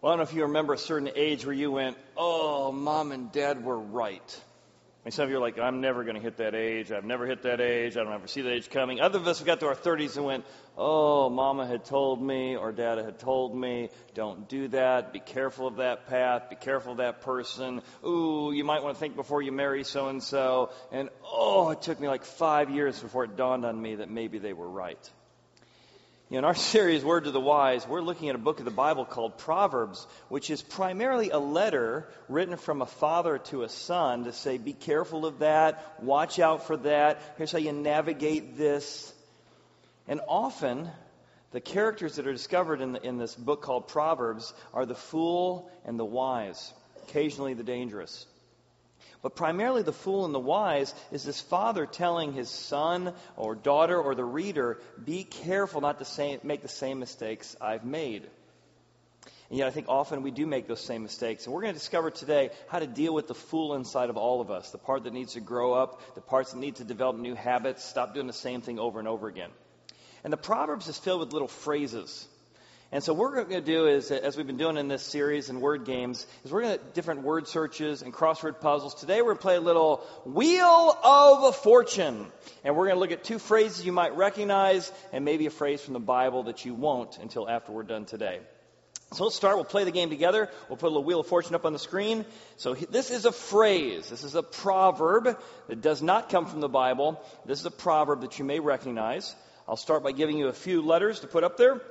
Well, I don't know if you remember a certain age where you went, oh, mom and dad were right. And some of you are like, I'm never going to hit that age. I've never hit that age. I don't ever see that age coming. Other of us got to our 30s and went, oh, mama had told me or dad had told me, don't do that. Be careful of that path. Be careful of that person. Ooh, you might want to think before you marry so and so. And oh, it took me like five years before it dawned on me that maybe they were right. You know, in our series, Word to the Wise, we're looking at a book of the Bible called Proverbs, which is primarily a letter written from a father to a son to say, be careful of that, watch out for that, here's how you navigate this. And often, the characters that are discovered in, the, in this book called Proverbs are the fool and the wise, occasionally the dangerous. But primarily, the fool and the wise is this father telling his son or daughter or the reader, be careful not to say, make the same mistakes I've made. And yet, I think often we do make those same mistakes. And we're going to discover today how to deal with the fool inside of all of us the part that needs to grow up, the parts that need to develop new habits, stop doing the same thing over and over again. And the Proverbs is filled with little phrases and so what we're going to do is, as we've been doing in this series and word games, is we're going to different word searches and crossword puzzles. Today we're going to play a little Wheel of Fortune. And we're going to look at two phrases you might recognize and maybe a phrase from the Bible that you won't until after we're done today. So let's start. We'll play the game together. We'll put a little Wheel of Fortune up on the screen. So this is a phrase. This is a proverb that does not come from the Bible. This is a proverb that you may recognize. I'll start by giving you a few letters to put up there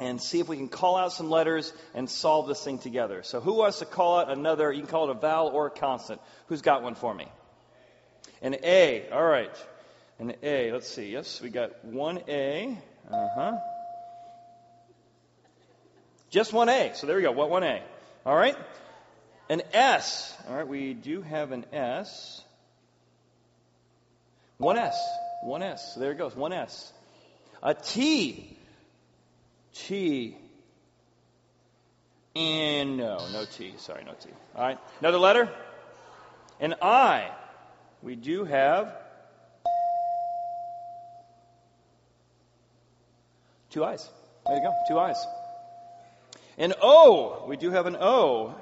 and see if we can call out some letters and solve this thing together. So, who wants to call out another? You can call it a vowel or a consonant. Who's got one for me? An A. All right. An A. Let's see. Yes, we got one A. Uh huh. Just one A. So there we go. What one A? All right. An S. All right. We do have an S. One S. One S. So there it goes. One S. A T. T. And no, no T. Sorry, no T. All right. Another letter? An I. We do have two eyes. There you go. Two eyes. An O. We do have an O.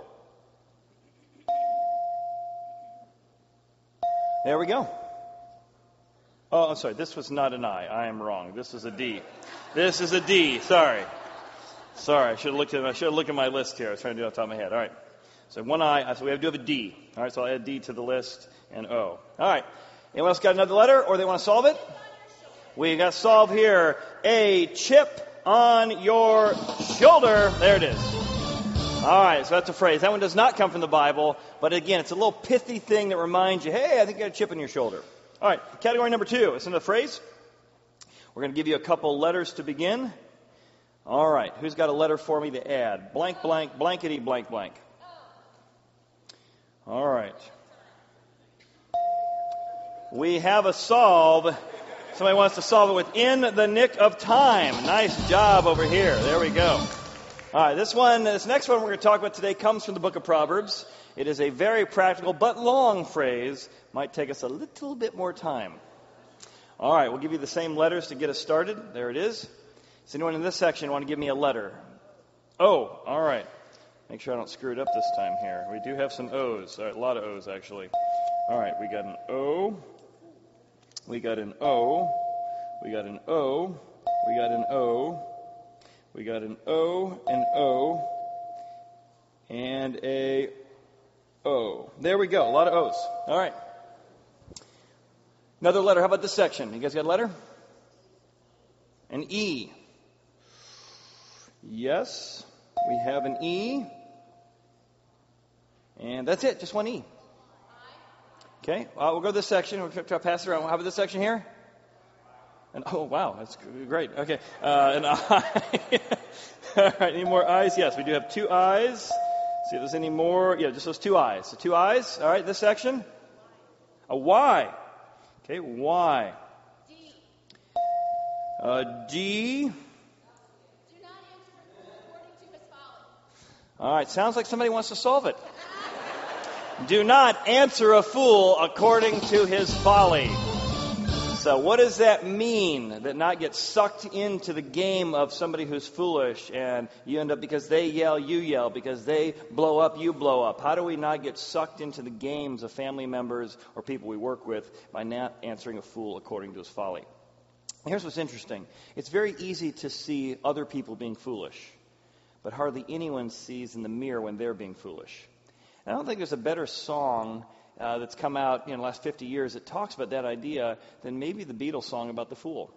There we go. Oh, I'm sorry. This was not an I. I am wrong. This is a D. This is a D. Sorry. Sorry. I should have looked at I should have looked at my list here. I was trying to do it off the top of my head. All right. So one I. So we have to have a D. All right. So I'll add D to the list and O. All right. Anyone else got another letter, or they want to solve it? We got solve here. A chip on your shoulder. There it is. All right, so that's a phrase. That one does not come from the Bible, but again, it's a little pithy thing that reminds you, hey, I think you got a chip on your shoulder. All right, category number two. It's another phrase. We're going to give you a couple letters to begin. All right, who's got a letter for me to add? Blank, blank, blankety, blank, blank. All right. We have a solve. Somebody wants to solve it within the nick of time. Nice job over here. There we go. All right, this one, this next one we're going to talk about today comes from the book of Proverbs. It is a very practical but long phrase. Might take us a little bit more time. All right, we'll give you the same letters to get us started. There it is. Does anyone in this section want to give me a letter? Oh, all right. Make sure I don't screw it up this time here. We do have some O's. a lot of O's, actually. All right, we got an O. We got an O. We got an O. We got an O. We got an O, an O, and a O. There we go. A lot of O's. All right. Another letter. How about this section? You guys got a letter? An E. Yes, we have an E. And that's it, just one E. Okay, we'll go to this section. We'll try to pass it around. How about this section here? And oh wow, that's great. Okay, uh, an eye. All right, any more eyes? Yes, we do have two eyes. See if there's any more. Yeah, just those two eyes. So two eyes. All right, this section. A Y. Okay, Y. D. Uh, D. All right, sounds like somebody wants to solve it. Do not answer a fool according to his folly. So, what does that mean? That not get sucked into the game of somebody who's foolish and you end up because they yell, you yell, because they blow up, you blow up. How do we not get sucked into the games of family members or people we work with by not answering a fool according to his folly? Here's what's interesting it's very easy to see other people being foolish, but hardly anyone sees in the mirror when they're being foolish. And I don't think there's a better song uh, that's come out in the last 50 years that talks about that idea than maybe the Beatles song about the fool.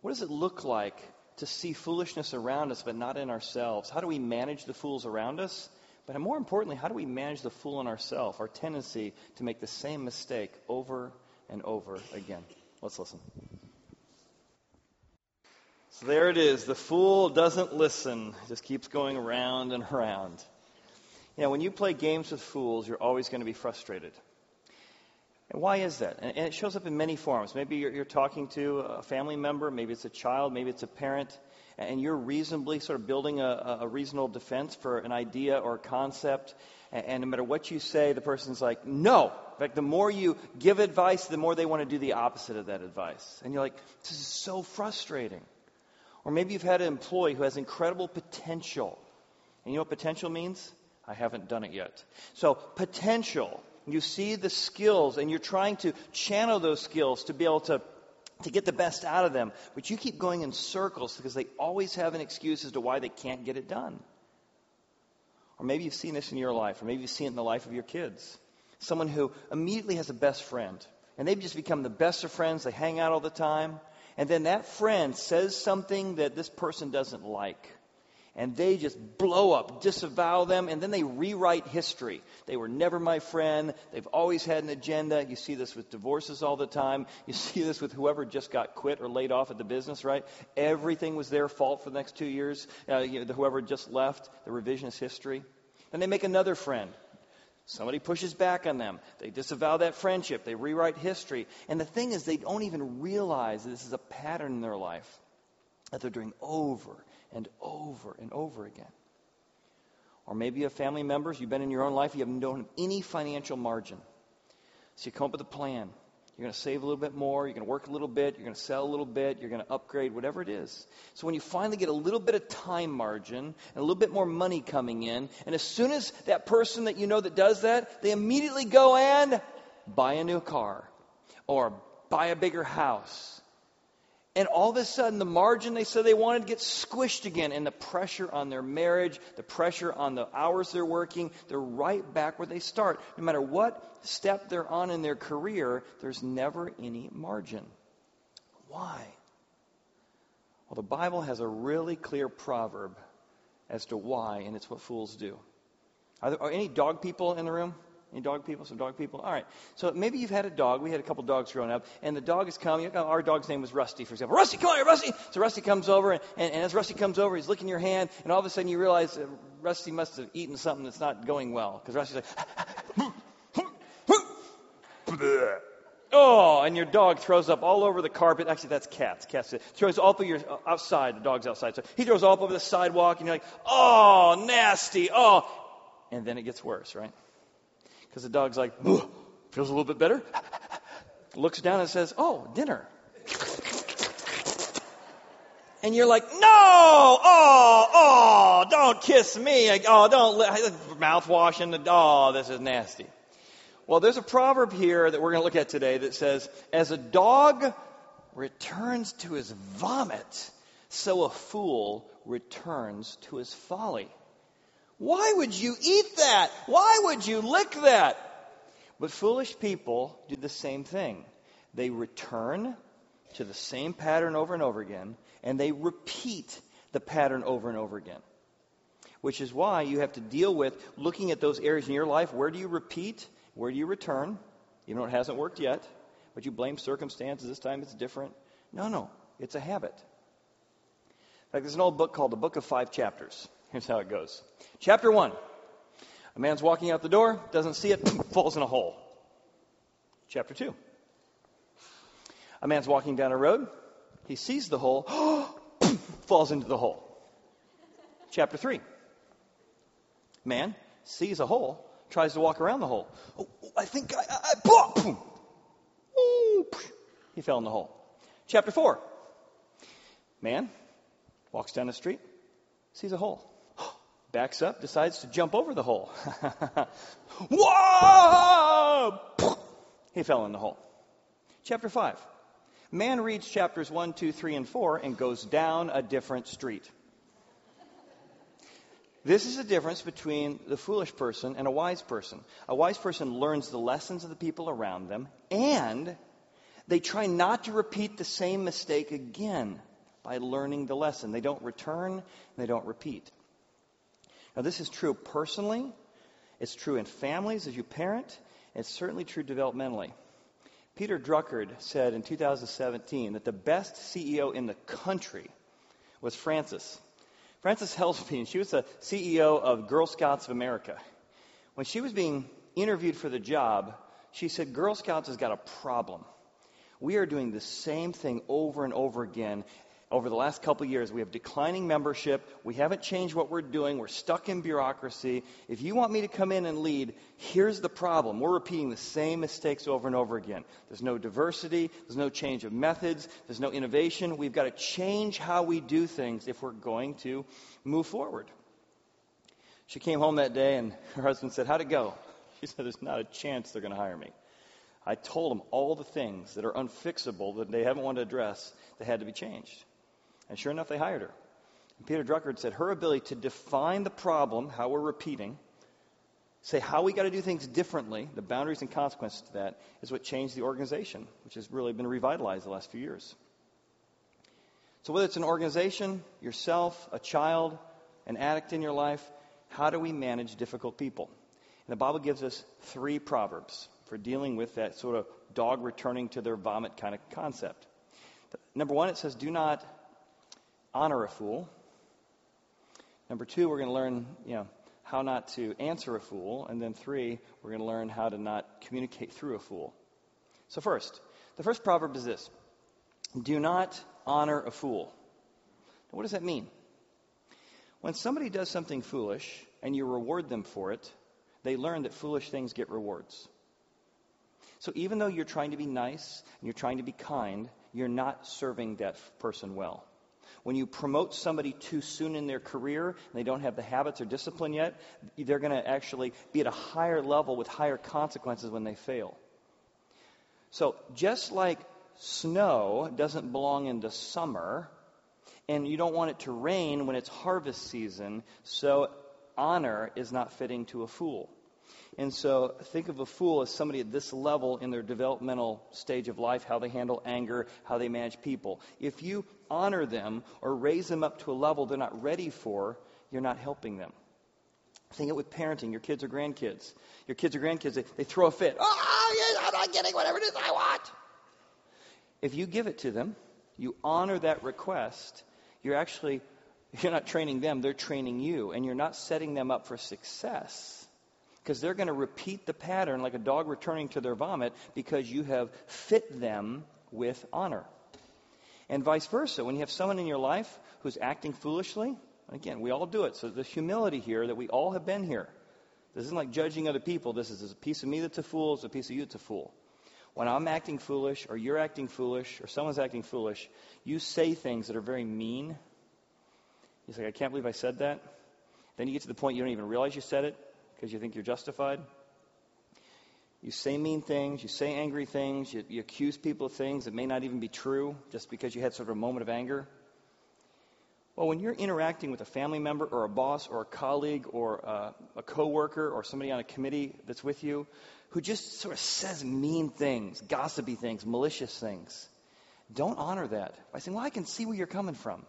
What does it look like to see foolishness around us but not in ourselves? How do we manage the fools around us? But more importantly, how do we manage the fool in ourselves, our tendency to make the same mistake over and over again? Let's listen. So there it is. The fool doesn't listen, just keeps going around and around. You know, when you play games with fools, you're always going to be frustrated. And why is that? And, it shows up in many forms. Maybe you're, you're, talking to a family member, maybe it's a child, maybe it's a parent, and you're reasonably sort of building a, a reasonable defense for an idea or a concept. And, and, no matter what you say, the person's like, no. In fact, the more you give advice, the more they want to do the opposite of that advice. And you're like, this is so frustrating. Or maybe you've had an employee who has incredible potential. And you know what potential means? I haven't done it yet. So, potential. You see the skills and you're trying to channel those skills to be able to, to get the best out of them. But you keep going in circles because they always have an excuse as to why they can't get it done. Or maybe you've seen this in your life, or maybe you've seen it in the life of your kids. Someone who immediately has a best friend, and they've just become the best of friends. They hang out all the time. And then that friend says something that this person doesn't like and they just blow up, disavow them, and then they rewrite history. They were never my friend. They've always had an agenda. You see this with divorces all the time. You see this with whoever just got quit or laid off at the business, right? Everything was their fault for the next two years. Uh, you know, whoever just left, the revisionist history. Then they make another friend. Somebody pushes back on them. They disavow that friendship. They rewrite history. And the thing is, they don't even realize this is a pattern in their life that they're doing over and over and over again. Or maybe you have family members, you've been in your own life, you haven't known any financial margin. So you come up with a plan. You're going to save a little bit more, you're going to work a little bit, you're going to sell a little bit, you're going to upgrade, whatever it is. So when you finally get a little bit of time margin and a little bit more money coming in, and as soon as that person that you know that does that, they immediately go and buy a new car or buy a bigger house and all of a sudden, the margin they said they wanted gets squished again. And the pressure on their marriage, the pressure on the hours they're working, they're right back where they start. No matter what step they're on in their career, there's never any margin. Why? Well, the Bible has a really clear proverb as to why, and it's what fools do. Are there are any dog people in the room? Any dog people? Some dog people? All right. So maybe you've had a dog. We had a couple dogs growing up, and the dog is coming. Our dog's name was Rusty, for example. Rusty, come on here, Rusty. So Rusty comes over, and, and, as Rusty comes over, he's licking your hand, and all of a sudden you realize uh, Rusty must have eaten something that's not going well, because Rusty's like, Oh, and your dog throws up all over the carpet. Actually, that's cats. Cats throws all over your outside. The dog's outside, so he throws all over the sidewalk, and you're like, "Oh, nasty! Oh!" And then it gets worse, right? Because the dog's like, feels a little bit better. Looks down and says, Oh, dinner. And you're like, no, oh, oh, don't kiss me. Oh, don't, mouthwash and, oh, this is nasty. Well, there's a proverb here that we're going to look at today that says, as a dog returns to his vomit, so a fool returns to his folly. Why would you eat that? Why would you lick that? But foolish people do the same thing. They return to the same pattern over and over again, and they repeat the pattern over and over again. Which is why you have to deal with looking at those areas in your life. Where do you repeat? Where do you return? Even though it hasn't worked yet, but you blame circumstances. This time it's different. No, no, it's a habit. In fact, there's an old book called The Book of Five Chapters. Here's how it goes. Chapter 1. A man's walking out the door, doesn't see it, falls in a hole. Chapter 2. A man's walking down a road, he sees the hole, falls into the hole. Chapter 3. Man sees a hole, tries to walk around the hole. Oh, I think I, I, I he fell in the hole. Chapter 4. Man walks down the street, sees a hole. Backs up, decides to jump over the hole. Whoa! He fell in the hole. Chapter 5. Man reads chapters 1, 2, 3, and 4 and goes down a different street. This is the difference between the foolish person and a wise person. A wise person learns the lessons of the people around them, and they try not to repeat the same mistake again by learning the lesson. They don't return, they don't repeat. Now, this is true personally, it's true in families as you parent, it's certainly true developmentally. Peter Drucker said in 2017 that the best CEO in the country was Frances. Frances Hesselbein, she was the CEO of Girl Scouts of America. When she was being interviewed for the job, she said, Girl Scouts has got a problem. We are doing the same thing over and over again, over the last couple years. We have declining membership. We haven't changed what we're doing. We're stuck in bureaucracy. If you want me to come in and lead, here's the problem. We're repeating the same mistakes over and over again. There's no diversity. There's no change of methods. There's no innovation. We've got to change how we do things if we're going to move forward. She came home that day and her husband said, How'd it go? She said, There's not a chance they're going to hire me. I told them all the things that are unfixable that they haven't wanted to address that had to be changed. And sure enough, they hired her. And Peter Drucker said her ability to define the problem, how we're repeating, say how we got to do things differently, the boundaries and consequences to that, is what changed the organization, which has really been revitalized the last few years. So, whether it's an organization, yourself, a child, an addict in your life, how do we manage difficult people? And the Bible gives us three proverbs for dealing with that sort of dog returning to their vomit kind of concept. Number one, it says, do not honor a fool. Number two, we're going to learn, you know, how not to answer a fool. And then three, we're going to learn how to not communicate through a fool. So, first, the first proverb is this Do not honor a fool. Now, what does that mean? When somebody does something foolish and you reward them for it, they learn that foolish things get rewards. So even though you're trying to be nice and you're trying to be kind, you're not serving that person well. When you promote somebody too soon in their career and they don't have the habits or discipline yet, they're going to actually be at a higher level with higher consequences when they fail. So just like snow doesn't belong in the summer, and you don't want it to rain when it's harvest season, so honor is not fitting to a fool. And so think of a fool as somebody at this level in their developmental stage of life, how they handle anger, how they manage people. If you honor them or raise them up to a level they're not ready for, you're not helping them. Think it with parenting, your kids or grandkids. Your kids or grandkids, they, they throw a fit. Oh, I'm not getting whatever it is I want. If you give it to them, you honor that request, you're actually, you're not training them, they're training you, and you're not setting them up for success because they're going to repeat the pattern like a dog returning to their vomit because you have fit them with honor. And vice versa. When you have someone in your life who's acting foolishly, again, we all do it. So the humility here that we all have been here. This isn't like judging other people. This is a piece of me that's a fool, it's a piece of you that's a fool. When I'm acting foolish, or you're acting foolish, or someone's acting foolish, you say things that are very mean. You say, I can't believe I said that. Then you get to the point you don't even realize you said it because you think you're justified. You say mean things, you say angry things, you, you, accuse people of things that may not even be true just because you had sort of a moment of anger. Well, when you're interacting with a family member or a boss or a colleague or a, a coworker or somebody on a committee that's with you who just sort of says mean things, gossipy things, malicious things, don't honor that by saying, Well, I can see where you're coming from.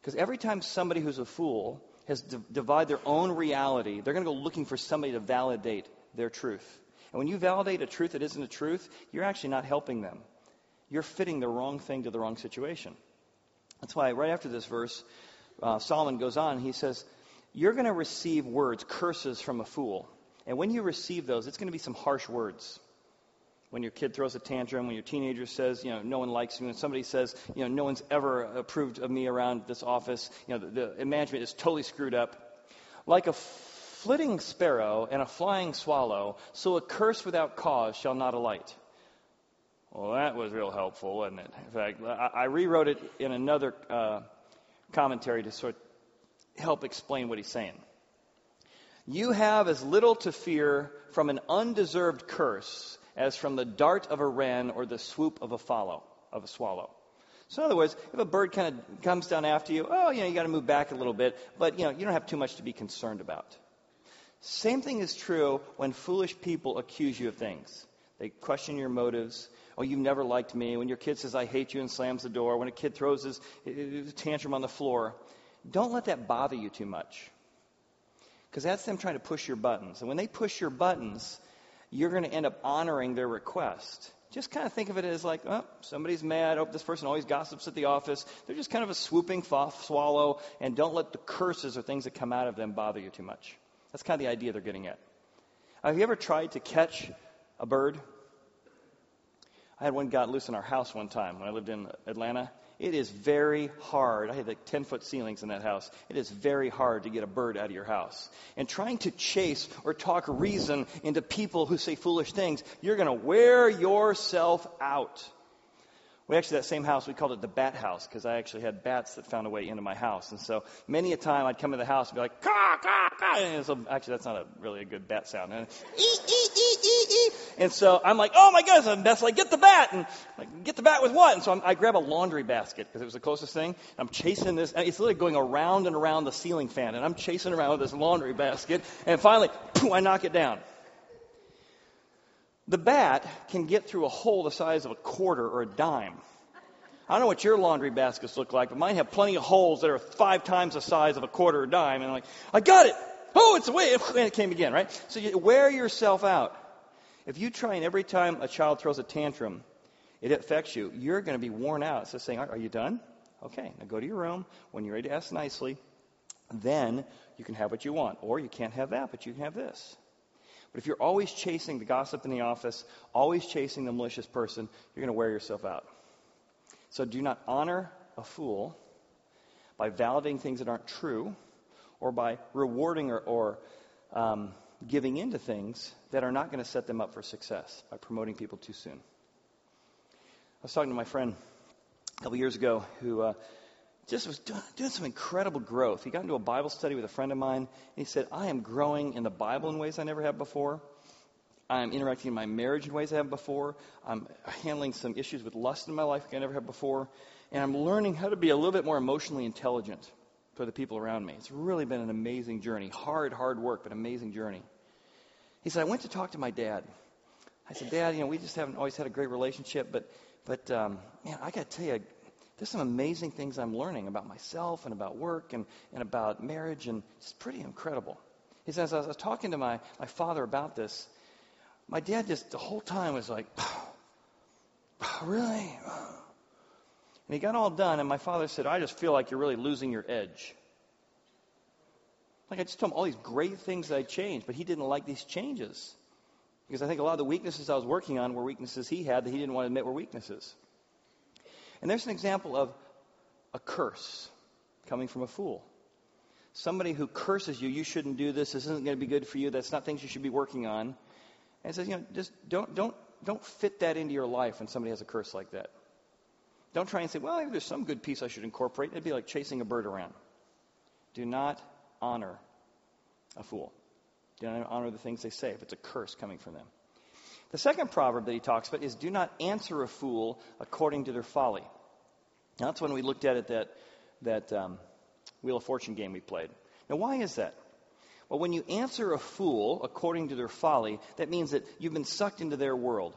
Because every time somebody who's a fool has d- divide their own reality, they're going to go looking for somebody to validate their truth. And when you validate a truth that isn't a truth, you're actually not helping them. You're fitting the wrong thing to the wrong situation. That's why right after this verse, uh, Solomon goes on. He says, "You're going to receive words, curses from a fool, and when you receive those, it's going to be some harsh words." When your kid throws a tantrum, when your teenager says, you know, no one likes me, when somebody says, you know, no one's ever approved of me around this office, you know, the, the management is totally screwed up. Like a flitting sparrow and a flying swallow, so a curse without cause shall not alight. Well, that was real helpful, wasn't it? In fact, I, I rewrote it in another uh, commentary to sort of help explain what he's saying. You have as little to fear from an undeserved curse as from the dart of a wren or the swoop of a follow of a swallow. So in other words, if a bird kind of comes down after you, oh, you know, you got to move back a little bit, but you know, you don't have too much to be concerned about. Same thing is true when foolish people accuse you of things. They question your motives. Oh, you've never liked me. When your kid says, I hate you and slams the door. When a kid throws his, his tantrum on the floor. Don't let that bother you too much. Because that's them trying to push your buttons. And when they push your buttons, you're going to end up honoring their request. Just kind of think of it as like, oh, somebody's mad. Oh, this person always gossips at the office. They're just kind of a swooping swallow, and don't let the curses or things that come out of them bother you too much. That's kind of the idea they're getting at. Have you ever tried to catch a bird? I had one got loose in our house one time when I lived in Atlanta. It is very hard. I had like 10 foot ceilings in that house. It is very hard to get a bird out of your house. And trying to chase or talk reason into people who say foolish things, you're going to wear yourself out. We actually, that same house, we called it the bat house because I actually had bats that found a way into my house. And so many a time I'd come to the house and be like, caw, caw, caw. And so, actually, that's not a, really a good bat sound. And, ee, ee, ee, ee, ee. and so I'm like, oh my goodness, and Beth's like, get the bat. And like, get the bat with what? And so I'm, i grab a laundry basket because it was the closest thing. I'm chasing this. And it's literally going around and around the ceiling fan. And I'm chasing around with this laundry basket. And finally, boom, I knock it down. The bat can get through a hole the size of a quarter or a dime. I don't know what your laundry baskets look like, but mine have plenty of holes that are five times the size of a quarter or a dime. And I'm like, I got it! Oh, it's away! And it came again, right? So you wear yourself out. If you try and every time a child throws a tantrum, it affects you, you're going to be worn out. So saying, Are you done? Okay, now go to your room. When you're ready to ask nicely, then you can have what you want. Or you can't have that, but you can have this. But if you're always chasing the gossip in the office, always chasing the malicious person, you're going to wear yourself out. So do not honor a fool by validating things that aren't true or by rewarding or, or um, giving into things that are not going to set them up for success by promoting people too soon. I was talking to my friend a couple years ago who uh, just was doing, doing, some incredible growth. He got into a Bible study with a friend of mine, and he said, I am growing in the Bible in ways I never have before. I'm interacting in my marriage in ways I have before. I'm handling some issues with lust in my life like I never have before. And I'm learning how to be a little bit more emotionally intelligent for the people around me. It's really been an amazing journey. Hard, hard work, but amazing journey. He said, I went to talk to my dad. I said, Dad, you know, we just haven't always had a great relationship, but, but um, man, I got to tell you, there's some amazing things I'm learning about myself and about work and, and about marriage, and it's pretty incredible. He says, I was talking to my, my father about this. My dad just the whole time was like, really? And he got all done, and my father said, I just feel like you're really losing your edge. Like I just told him all these great things that I changed, but he didn't like these changes. Because I think a lot of the weaknesses I was working on were weaknesses he had that he didn't want to admit were weaknesses. And there's an example of a curse coming from a fool. Somebody who curses you, you shouldn't do this, this isn't going to be good for you, that's not things you should be working on. And says, you know, just don't, don't, don't fit that into your life when somebody has a curse like that. Don't try and say, well, there's some good piece I should incorporate. It'd be like chasing a bird around. Do not honor a fool. Do not honor the things they say if it's a curse coming from them. The second proverb that he talks about is do not answer a fool according to their folly. That's when we looked at it that, that um, Wheel of Fortune game we played. Now, why is that? Well, when you answer a fool according to their folly, that means that you've been sucked into their world.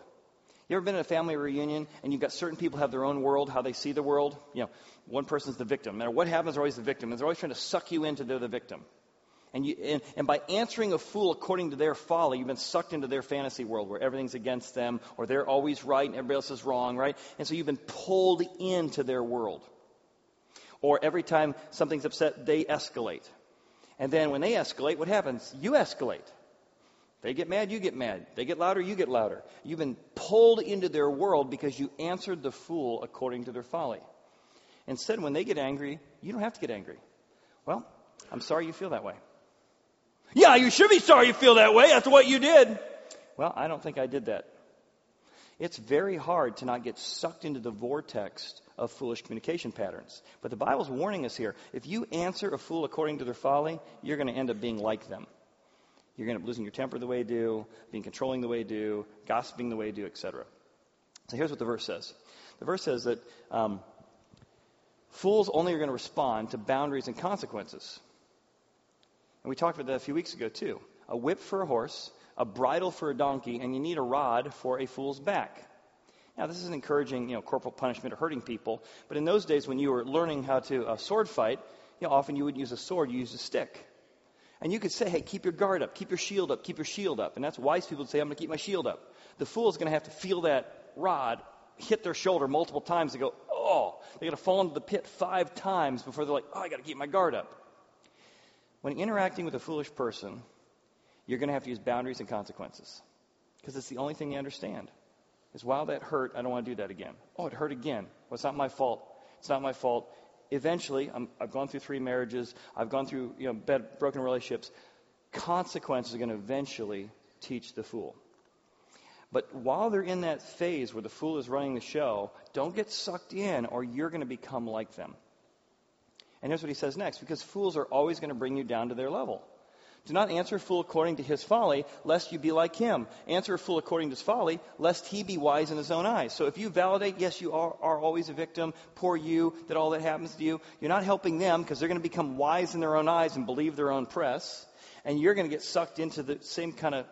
You ever been at a family reunion and you've got certain people have their own world, how they see the world? You know, one person's the victim. No matter what happens, they're always the victim. And they're always trying to suck you into they're the victim. And, you, and, and, by answering a fool according to their folly, you've been sucked into their fantasy world where everything's against them, or they're always right and everybody else is wrong, right? And so you've been pulled into their world. Or every time something's upset, they escalate. And then when they escalate, what happens? You escalate. They get mad, you get mad. They get louder, you get louder. You've been pulled into their world because you answered the fool according to their folly. Instead, when they get angry, you don't have to get angry. Well, I'm sorry you feel that way. Yeah, you should be sorry you feel that way. That's what you did. Well, I don't think I did that. It's very hard to not get sucked into the vortex of foolish communication patterns. But the Bible's warning us here. If you answer a fool according to their folly, you're going to end up being like them. You're going to end up losing your temper the way you do, being controlling the way you do, gossiping the way you do, etc. So here's what the verse says. The verse says that um, fools only are going to respond to boundaries and consequences. And we talked about that a few weeks ago, too. A whip for a horse, a bridle for a donkey, and you need a rod for a fool's back. Now, this isn't encouraging, you know, corporal punishment or hurting people, but in those days when you were learning how to uh, sword fight, you know, often you would use a sword, you used a stick. And you could say, hey, keep your guard up, keep your shield up, keep your shield up. And that's wise people would say, I'm going to keep my shield up. The fool is going to have to feel that rod hit their shoulder multiple times to go, oh, they're going to fall into the pit five times before they're like, oh, I got to keep my guard up. When interacting with a foolish person, you're going to have to use boundaries and consequences because it's the only thing you understand is wow, that hurt. I don't want to do that again. Oh, it hurt again. Well, it's not my fault. It's not my fault. Eventually, i have gone through three marriages. I've gone through you know bed, broken relationships. Consequences are going to eventually teach the fool. But while they're in that phase where the fool is running the show, don't get sucked in or you're going to become like them. And here's what he says next because fools are always going to bring you down to their level. Do not answer a fool according to his folly, lest you be like him. Answer a fool according to his folly, lest he be wise in his own eyes. So if you validate, yes, you are, are always a victim, poor you, that all that happens to you, you're not helping them because they're going to become wise in their own eyes and believe their own press. And you're going to get sucked into the same kind of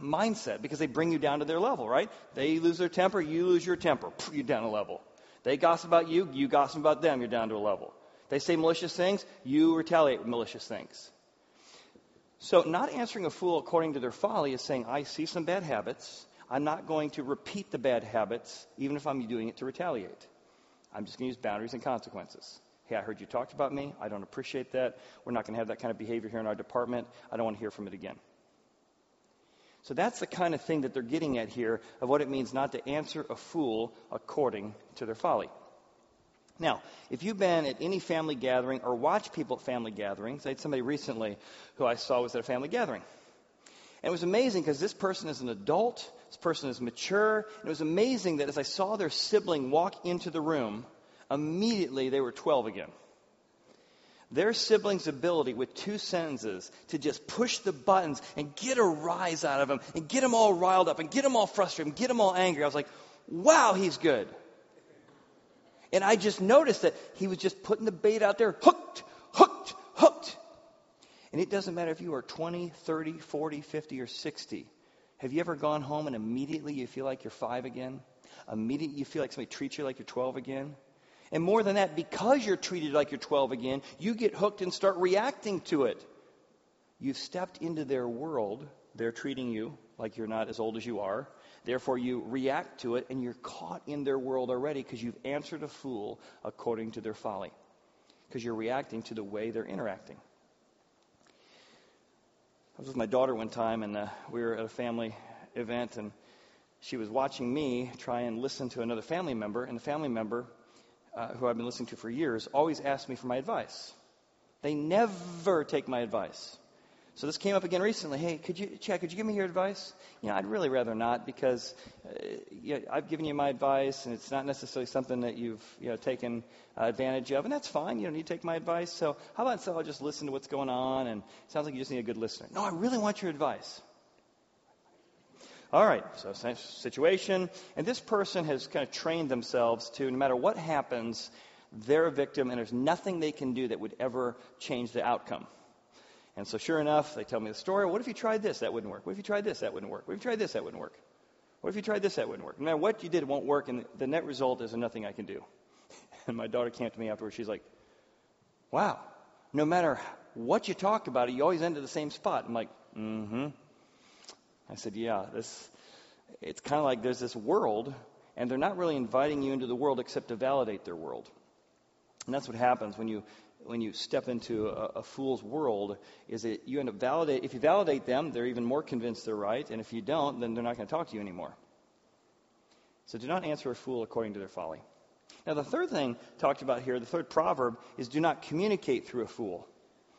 mindset because they bring you down to their level, right? They lose their temper, you lose your temper, you're down a level. They gossip about you, you gossip about them, you're down to a level. They say malicious things, you retaliate with malicious things. So, not answering a fool according to their folly is saying, I see some bad habits. I'm not going to repeat the bad habits, even if I'm doing it to retaliate. I'm just going to use boundaries and consequences. Hey, I heard you talked about me. I don't appreciate that. We're not going to have that kind of behavior here in our department. I don't want to hear from it again. So that's the kind of thing that they're getting at here of what it means not to answer a fool according to their folly. Now, if you've been at any family gathering or watched people at family gatherings, I had somebody recently who I saw was at a family gathering. And it was amazing because this person is an adult, this person is mature, and it was amazing that as I saw their sibling walk into the room, immediately they were 12 again. Their sibling's ability with two sentences to just push the buttons and get a rise out of them and get them all riled up and get them all frustrated and get them all angry. I was like, wow, he's good. And I just noticed that he was just putting the bait out there, hooked, hooked, hooked. And it doesn't matter if you are 20, 30, 40, 50, or 60. Have you ever gone home and immediately you feel like you're five again? Immediately you feel like somebody treats you like you're 12 again? And more than that, because you're treated like you're 12 again, you get hooked and start reacting to it. You've stepped into their world. They're treating you like you're not as old as you are. Therefore, you react to it and you're caught in their world already because you've answered a fool according to their folly. Because you're reacting to the way they're interacting. I was with my daughter one time and uh, we were at a family event and she was watching me try and listen to another family member, and the family member, uh, who I've been listening to for years, always ask me for my advice. They never take my advice. So this came up again recently. Hey, could you, Chad, could you give me your advice? You know, I'd really rather not because uh, you know, I've given you my advice and it's not necessarily something that you've you know, taken uh, advantage of. And that's fine. You don't need to take my advice. So how about instead I'll just listen to what's going on and it sounds like you just need a good listener. No, I really want your advice. All right, so situation. And this person has kind of trained themselves to no matter what happens, they're a victim and there's nothing they can do that would ever change the outcome. And so, sure enough, they tell me the story. What if you tried this? That wouldn't work. What if you tried this? That wouldn't work. What if you tried this? That wouldn't work. What if you tried this? That wouldn't work. No matter what you did, it won't work. And the net result is nothing I can do. And my daughter came to me afterwards. She's like, wow, no matter what you talk about, it, you always end at the same spot. I'm like, mm hmm. I said, yeah, this, it's kind of like there's this world, and they're not really inviting you into the world except to validate their world. And that's what happens when you when you step into a, a, fool's world is that you end up validate. If you validate them, they're even more convinced they're right, and if you don't, then they're not going to talk to you anymore. So do not answer a fool according to their folly. Now, the third thing talked about here, the third proverb, is do not communicate through a fool.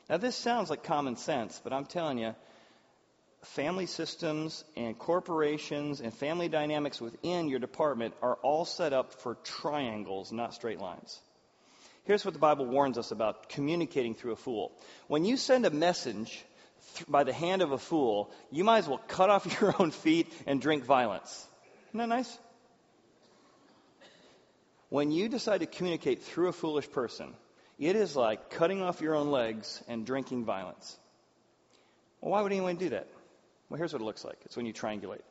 Now, this sounds like common sense, but I'm telling you, family systems and corporations and family dynamics within your department are all set up for triangles, not straight lines. Here's what the Bible warns us about communicating through a fool. When you send a message by the hand of a fool, you might as well cut off your own feet and drink violence. Isn't that nice? When you decide to communicate through a foolish person, it is like cutting off your own legs and drinking violence. Well, why would anyone do that? Well, here's what it looks like it's when you triangulate.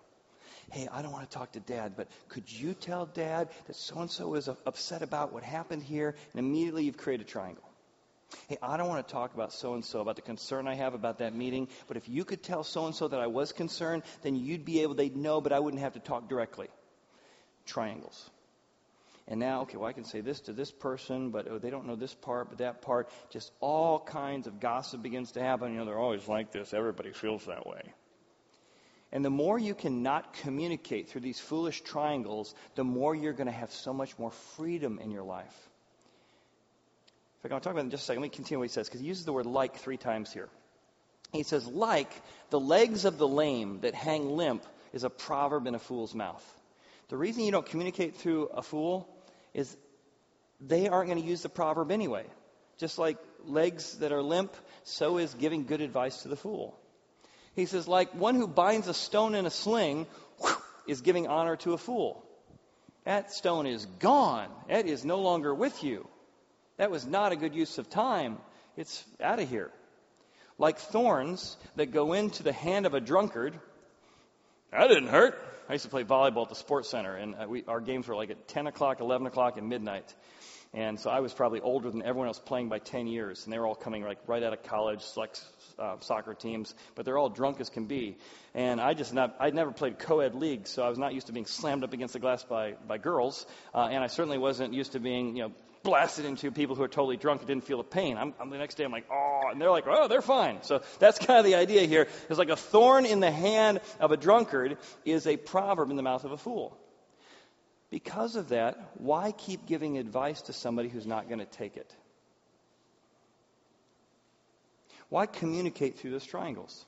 Hey, I don't want to talk to dad, but could you tell dad that so and so is upset about what happened here? And immediately you've created a triangle. Hey, I don't want to talk about so and so, about the concern I have about that meeting, but if you could tell so and so that I was concerned, then you'd be able, they'd know, but I wouldn't have to talk directly. Triangles. And now, okay, well, I can say this to this person, but oh, they don't know this part, but that part. Just all kinds of gossip begins to happen. You know, they're always like this. Everybody feels that way. And the more you can not communicate through these foolish triangles, the more you're going to have so much more freedom in your life. In fact, I'll talk about in just a second. Let me continue what he says, because he uses the word like three times here. He says, like the legs of the lame that hang limp is a proverb in a fool's mouth. The reason you don't communicate through a fool is they aren't going to use the proverb anyway. Just like legs that are limp, so is giving good advice to the fool. He says, like one who binds a stone in a sling is giving honor to a fool. That stone is gone. It is no longer with you. That was not a good use of time. It's out of here. Like thorns that go into the hand of a drunkard. That didn't hurt. I used to play volleyball at the sports center, and uh, we, our games were like at 10 o'clock, 11 o'clock, and midnight. And so I was probably older than everyone else playing by 10 years. And they were all coming like right out of college, like uh, soccer teams, but they're all drunk as can be. And I just not, I'd never played co-ed league, so I was not used to being slammed up against the glass by, by girls. Uh, and I certainly wasn't used to being, you know, blasted into people who are totally drunk and didn't feel the pain. I'm, I'm, the next day, I'm like, oh, and they're like, oh, they're fine. So that's kind of the idea here. It's like a thorn in the hand of a drunkard is a proverb in the mouth of a fool. Because of that, why keep giving advice to somebody who's not going to take it? Why communicate through those triangles?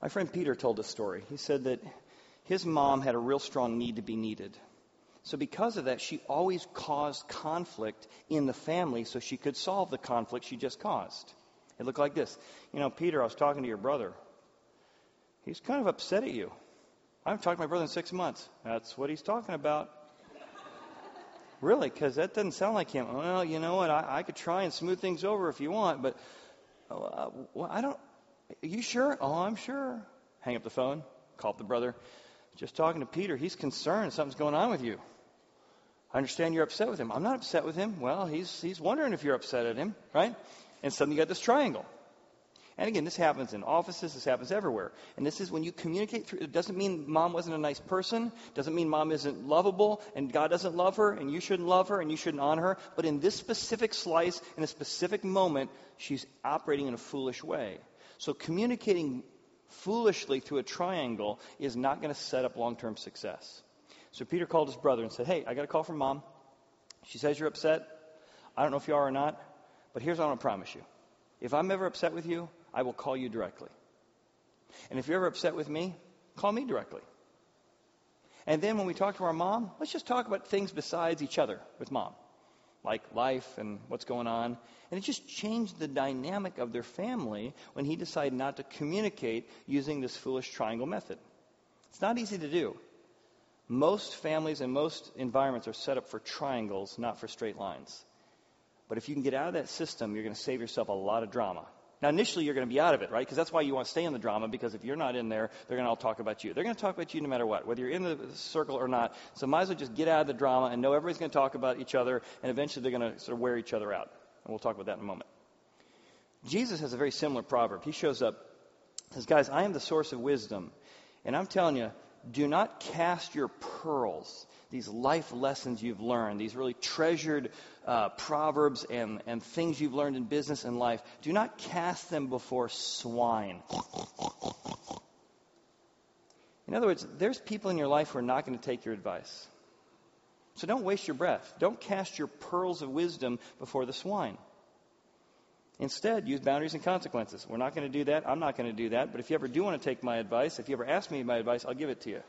My friend Peter told a story. He said that his mom had a real strong need to be needed. So, because of that, she always caused conflict in the family so she could solve the conflict she just caused. It looked like this. You know, Peter, I was talking to your brother. He's kind of upset at you. I haven't talked to my brother in six months. That's what he's talking about. really, because that doesn't sound like him. Well, you know what? I, I, could try and smooth things over if you want, but Oh, uh, well, I don't. Are you sure? Oh, I'm sure. Hang up the phone. Call up the brother. Just talking to Peter. He's concerned something's going on with you. I understand you're upset with him. I'm not upset with him. Well, he's he's wondering if you're upset at him, right? And suddenly you got this triangle. And again, this happens in offices, this happens everywhere. And this is when you communicate through, it doesn't mean mom wasn't a nice person, doesn't mean mom isn't lovable, and God doesn't love her, and you shouldn't love her, and you shouldn't honor her. But in this specific slice, in a specific moment, she's operating in a foolish way. So communicating foolishly through a triangle is not going to set up long term success. So Peter called his brother and said, Hey, I got a call from mom. She says you're upset. I don't know if you are or not, but here's what I want to promise you. If I'm ever upset with you, I will call you directly. And if you're ever upset with me, call me directly. And then when we talk to our mom, let's just talk about things besides each other with mom, like life and what's going on. And it just changed the dynamic of their family when he decided not to communicate using this foolish triangle method. It's not easy to do. Most families and most environments are set up for triangles, not for straight lines. But if you can get out of that system, you're going to save yourself a lot of drama. Now, initially, you're going to be out of it, right? Because that's why you want to stay in the drama, because if you're not in there, they're going to all talk about you. They're going to talk about you no matter what, whether you're in the circle or not. So, might as well just get out of the drama and know everybody's going to talk about each other, and eventually they're going to sort of wear each other out. And we'll talk about that in a moment. Jesus has a very similar proverb. He shows up, says, Guys, I am the source of wisdom. And I'm telling you, do not cast your pearls, these life lessons you've learned, these really treasured uh, proverbs and, and things you've learned in business and life, do not cast them before swine. In other words, there's people in your life who are not going to take your advice. So don't waste your breath. Don't cast your pearls of wisdom before the swine. Instead, use boundaries and consequences. We're not going to do that. I'm not going to do that. But if you ever do want to take my advice, if you ever ask me my advice, I'll give it to you.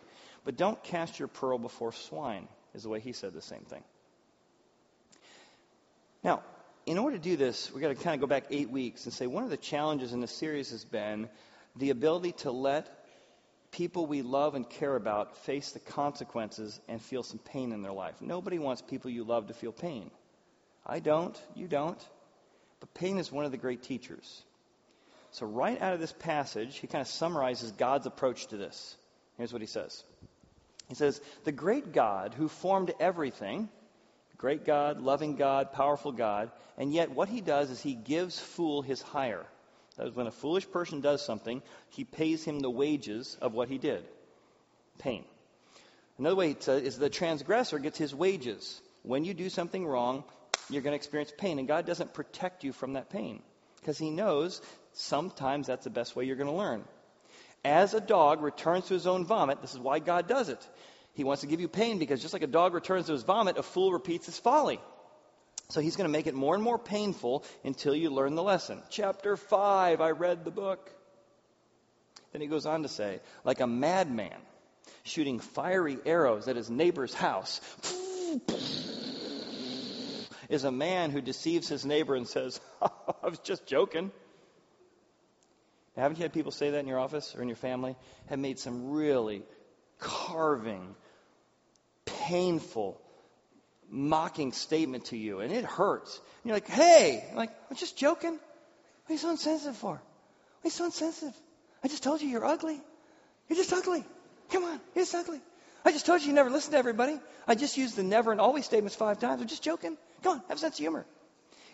But don't cast your pearl before swine, is the way he said the same thing. Now, in order to do this, we've got to kind of go back eight weeks and say one of the challenges in this series has been the ability to let people we love and care about face the consequences and feel some pain in their life. Nobody wants people you love to feel pain. I don't. You don't. But pain is one of the great teachers. So, right out of this passage, he kind of summarizes God's approach to this. Here's what he says He says, The great God who formed everything, great God, loving God, powerful God, and yet what he does is he gives fool his hire. That is, when a foolish person does something, he pays him the wages of what he did pain. Another way is the transgressor gets his wages. When you do something wrong, you're going to experience pain. And God doesn't protect you from that pain because He knows sometimes that's the best way you're going to learn. As a dog returns to his own vomit, this is why God does it. He wants to give you pain because just like a dog returns to his vomit, a fool repeats his folly. So he's going to make it more and more painful until you learn the lesson. Chapter 5, I read the book. Then he goes on to say, like a madman shooting fiery arrows at his neighbor's house is a man who deceives his neighbor and says, I was just joking. Haven't you had people say that in your office or in your family? Have made some really carving, painful, mocking statement to you, and it hurts. And you're like, hey, I'm like, I'm just joking. What are you so insensitive for? Why are you so insensitive? I just told you you're ugly. You're just ugly. Come on, you're just ugly. I just told you you never listen to everybody. I just used the never and always statements five times. I'm just joking. Come on, have a sense of humor.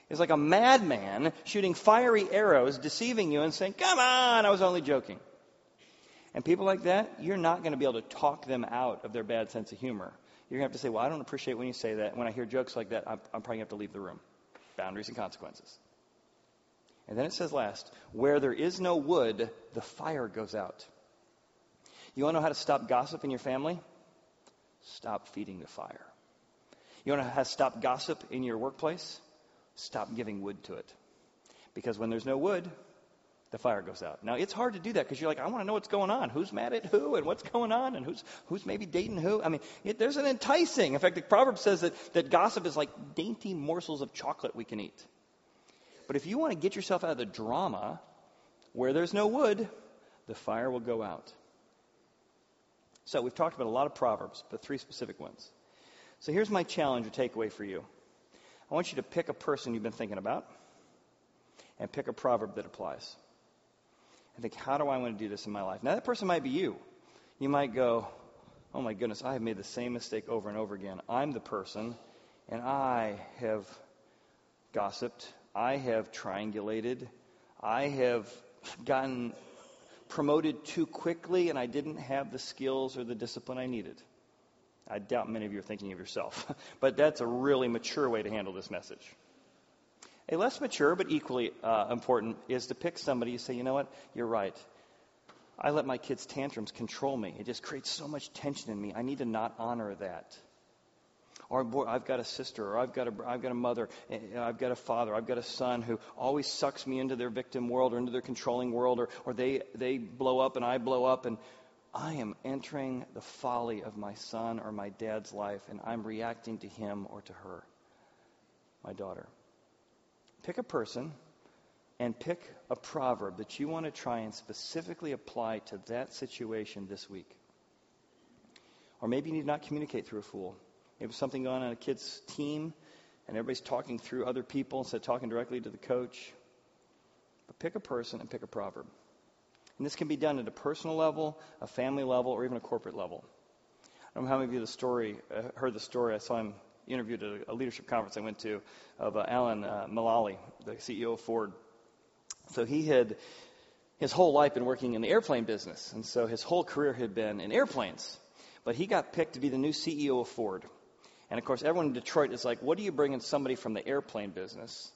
It's like a madman shooting fiery arrows, deceiving you and saying, Come on, I was only joking. And people like that, you're not going to be able to talk them out of their bad sense of humor. You're going to have to say, Well, I don't appreciate when you say that. When I hear jokes like that, I'm, I'm probably going to have to leave the room. Boundaries and consequences. And then it says last, Where there is no wood, the fire goes out. You want to know how to stop gossip in your family? Stop feeding the fire. You want to stop gossip in your workplace? Stop giving wood to it. Because when there's no wood, the fire goes out. Now, it's hard to do that because you're like, I want to know what's going on. Who's mad at who and what's going on and who's, who's maybe dating who. I mean, it, there's an enticing. In fact, the proverb says that, that gossip is like dainty morsels of chocolate we can eat. But if you want to get yourself out of the drama, where there's no wood, the fire will go out. So we've talked about a lot of proverbs, but three specific ones. So here's my challenge or takeaway for you. I want you to pick a person you've been thinking about and pick a proverb that applies. And think, how do I want to do this in my life? Now, that person might be you. You might go, oh my goodness, I have made the same mistake over and over again. I'm the person, and I have gossiped. I have triangulated. I have gotten promoted too quickly, and I didn't have the skills or the discipline I needed. I doubt many of you are thinking of yourself, but that's a really mature way to handle this message. A less mature but equally uh, important is to pick somebody you say, you know what, you're right. I let my kids' tantrums control me. It just creates so much tension in me. I need to not honor that. Or boy, I've got a sister, or I've got a, I've got a mother, eh, eh, I've got a father, I've got a son who always sucks me into their victim world or into their controlling world, or, or they, they blow up and I blow up, and I am entering the folly of my son or my dad's life, and I'm reacting to him or to her, my daughter. Pick a person and pick a proverb that you want to try and specifically apply to that situation this week. Or maybe you need not communicate through a fool. Maybe something going on a kid's team and everybody's talking through other people instead of talking directly to the coach. But pick a person and pick a proverb. And this can be done at a personal level, a family level, or even a corporate level. I don't know how many of you the story, uh, heard the story. I saw him interviewed at a, leadership conference I went to of uh, Alan uh, Mulally, the CEO of Ford. So he had his whole life been working in the airplane business, and so his whole career had been in airplanes. But he got picked to be the new CEO of Ford. And of course, everyone in Detroit is like, what do you bring in somebody from the airplane business,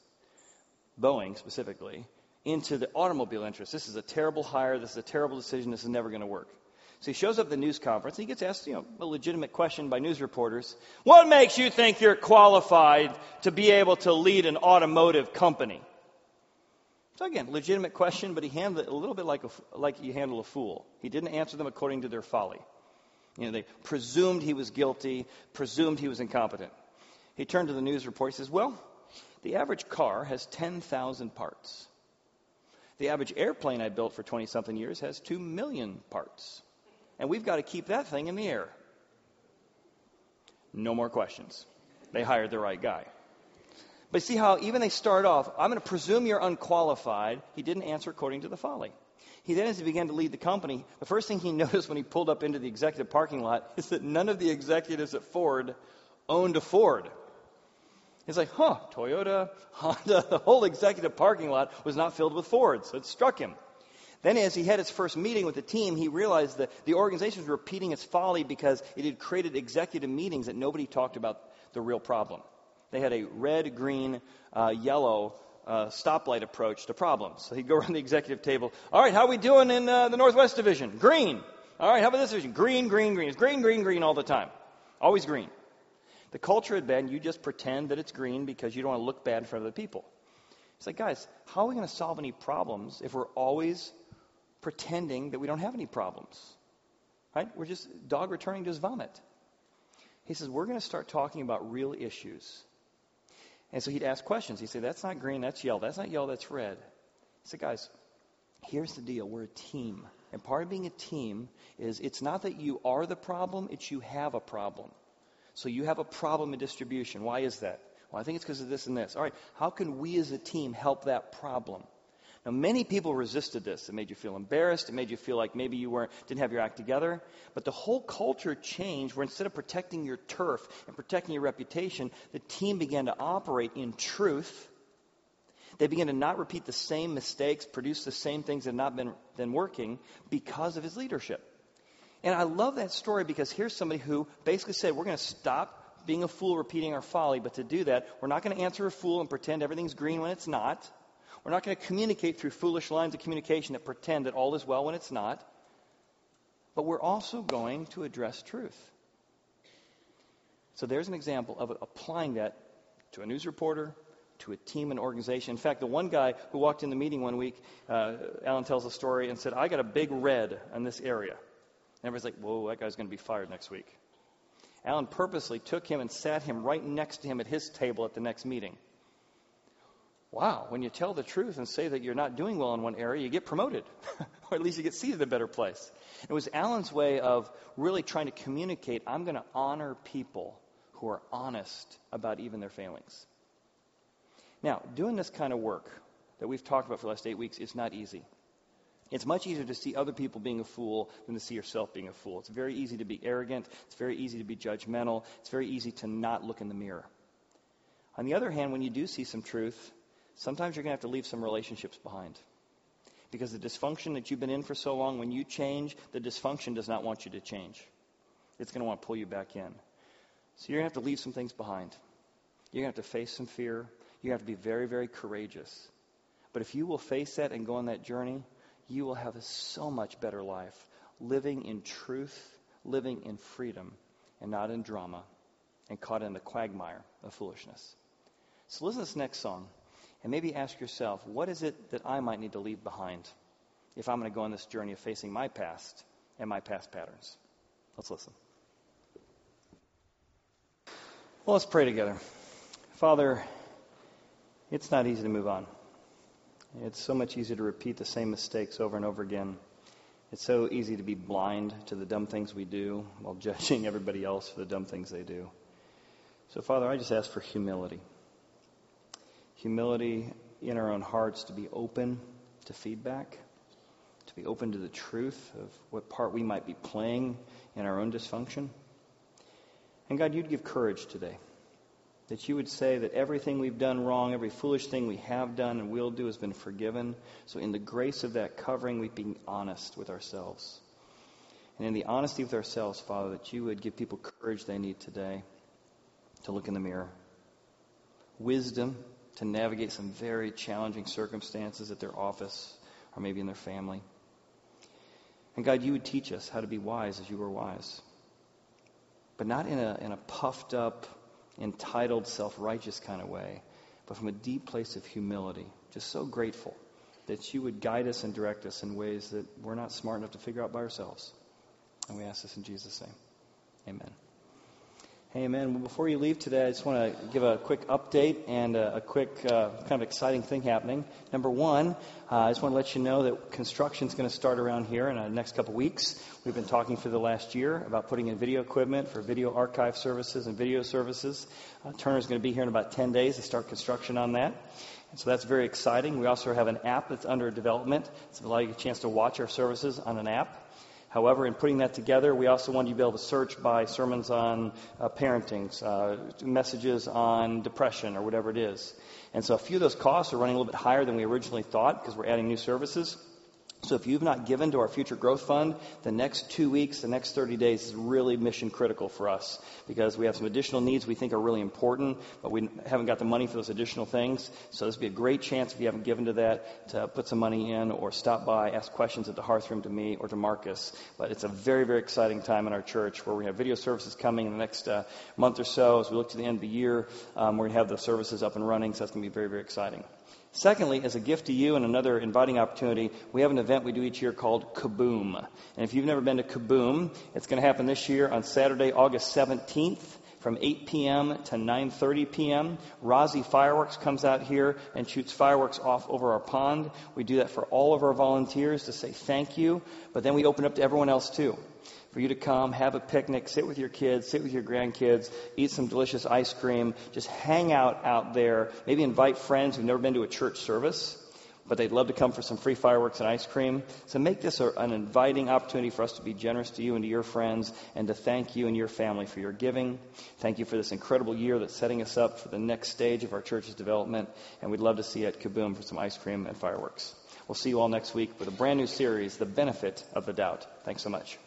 Boeing specifically, into the automobile interest. This is a terrible hire. This is a terrible decision. This is never going to work. So he shows up at the news conference and he gets asked, you know, a legitimate question by news reporters. What makes you think you're qualified to be able to lead an automotive company? So again, legitimate question, but he handled it a little bit like, a, like you handle a fool. He didn't answer them according to their folly. You know, they presumed he was guilty, presumed he was incompetent. He turned to the news report. He says, Well, the average car has 10,000 parts. The average airplane I built for 20 something years has 2 million parts. And we've got to keep that thing in the air. No more questions. They hired the right guy. But see how even they start off, I'm going to presume you're unqualified. He didn't answer according to the folly. He then, as he began to lead the company, the first thing he noticed when he pulled up into the executive parking lot is that none of the executives at Ford owned a Ford. He's like, huh, Toyota, Honda, the whole executive parking lot was not filled with Fords. It struck him. Then, as he had his first meeting with the team, he realized that the organization was repeating its folly because it had created executive meetings that nobody talked about the real problem. They had a red, green, uh, yellow uh, stoplight approach to problems. So he'd go around the executive table. All right, how are we doing in uh, the Northwest Division? Green. All right, how about this division? Green, green, green. It's green, green, green all the time. Always green. The culture had been you just pretend that it's green because you don't want to look bad in front of the people. It's like, guys, how are we going to solve any problems if we're always pretending that we don't have any problems? Right? We're just dog returning to his vomit. He says, we're going to start talking about real issues. And so he'd ask questions. He'd say, That's not green, that's yellow. That's not yellow, that's red. He said, Guys, here's the deal we're a team. And part of being a team is it's not that you are the problem, it's you have a problem. So you have a problem in distribution. Why is that? Well, I think it's because of this and this. All right, how can we as a team help that problem? Now, many people resisted this. It made you feel embarrassed. It made you feel like maybe you weren't, didn't have your act together. But the whole culture changed where instead of protecting your turf and protecting your reputation, the team began to operate in truth. They began to not repeat the same mistakes, produce the same things that had not been, been working because of his leadership. And I love that story because here's somebody who basically said, We're going to stop being a fool repeating our folly, but to do that, we're not going to answer a fool and pretend everything's green when it's not. We're not going to communicate through foolish lines of communication that pretend that all is well when it's not. But we're also going to address truth. So there's an example of applying that to a news reporter, to a team and organization. In fact, the one guy who walked in the meeting one week, uh, Alan tells a story and said, I got a big red in this area. And everybody's like, whoa, that guy's going to be fired next week. Alan purposely took him and sat him right next to him at his table at the next meeting wow, when you tell the truth and say that you're not doing well in one area, you get promoted, or at least you get seated in a better place. It was Alan's way of really trying to communicate I'm going to honor people who are honest about even their failings. Now, doing this kind of work that we've talked about for the last eight weeks is not easy. It's much easier to see other people being a fool than to see yourself being a fool. It's very easy to be arrogant. It's very easy to be judgmental. It's very easy to not look in the mirror. On the other hand, when you do see some truth, sometimes you're going to have to leave some relationships behind. Because the dysfunction that you've been in for so long, when you change, the dysfunction does not want you to change. It's going to want to pull you back in. So you're going to have to leave some things behind. You're going to have to face some fear. You have to be very, very courageous. But if you will face that and go on that journey, you will have a so much better life, living in truth, living in freedom, and not in drama, and caught in the quagmire of foolishness. So listen to this next song. And maybe ask yourself, what is it that I might need to leave behind if I'm going to go on this journey of facing my past and my past patterns? Let's listen. Well, let's pray together. Father, it's not easy to move on. It's so much easier to repeat the same mistakes over and over again. It's so easy to be blind to the dumb things we do while judging everybody else for the dumb things they do. So, Father, I just ask for humility humility in our own hearts to be open to feedback, to be open to the truth of what part we might be playing in our own dysfunction. And God, you'd give courage today. That you would say that everything we've done wrong, every foolish thing we have done and will do has been forgiven. So, in the grace of that covering, we be honest with ourselves. And in the honesty with ourselves, Father, that you would give people courage they need today to look in the mirror. Wisdom to navigate some very challenging circumstances at their office or maybe in their family. And God, you would teach us how to be wise as you were wise. But not in a, in a puffed up, entitled, self righteous kind of way, but from a deep place of humility. Just so grateful that you would guide us and direct us in ways that we're not smart enough to figure out by ourselves. And we ask this in Jesus' name. Amen. Hey, amen. Well, before you leave today, I just want to give a quick update and a, a quick uh, kind of exciting thing happening. Number one, uh, I just want to let you know that construction is going to start around here in the next couple weeks. We've been talking for the last year about putting in video equipment for video archive services and video services. Uh, Turner's going to be here in about 10 days to start construction on that. And so that's very exciting. We also have an app that's under development. It's allow you a chance to watch our services on an app. However, in putting that together, we also want you to be able to search by sermons on uh, parenting, uh, messages on depression, or whatever it is. And so a few of those costs are running a little bit higher than we originally thought because we're adding new services. So if you've not given to our future growth fund, the next two weeks, the next 30 days is really mission critical for us because we have some additional needs we think are really important, but we haven't got the money for those additional things. So this would be a great chance if you haven't given to that to put some money in or stop by, ask questions at the hearth room to me or to Marcus. But it's a very, very exciting time in our church where we have video services coming in the next uh, month or so. As we look to the end of the year, um, we're going to have the services up and running, so that's going to be very, very exciting. Secondly, as a gift to you and another inviting opportunity, we have an event we do each year called Kaboom. And if you've never been to Kaboom, it's going to happen this year on Saturday, August 17th from 8 p.m. to 9:30 p.m. Rozzi Fireworks comes out here and shoots fireworks off over our pond. We do that for all of our volunteers to say thank you, but then we open up to everyone else too for you to come, have a picnic, sit with your kids, sit with your grandkids, eat some delicious ice cream, just hang out out there. Maybe invite friends who've never been to a church service, but they'd love to come for some free fireworks and ice cream. So make this a, an inviting opportunity for us to be generous to you and to your friends and to thank you and your family for your giving. Thank you for this incredible year that's setting us up for the next stage of our church's development. And we'd love to see you at Kaboom for some ice cream and fireworks. We'll see you all next week with a brand new series, The Benefit of the Doubt. Thanks so much.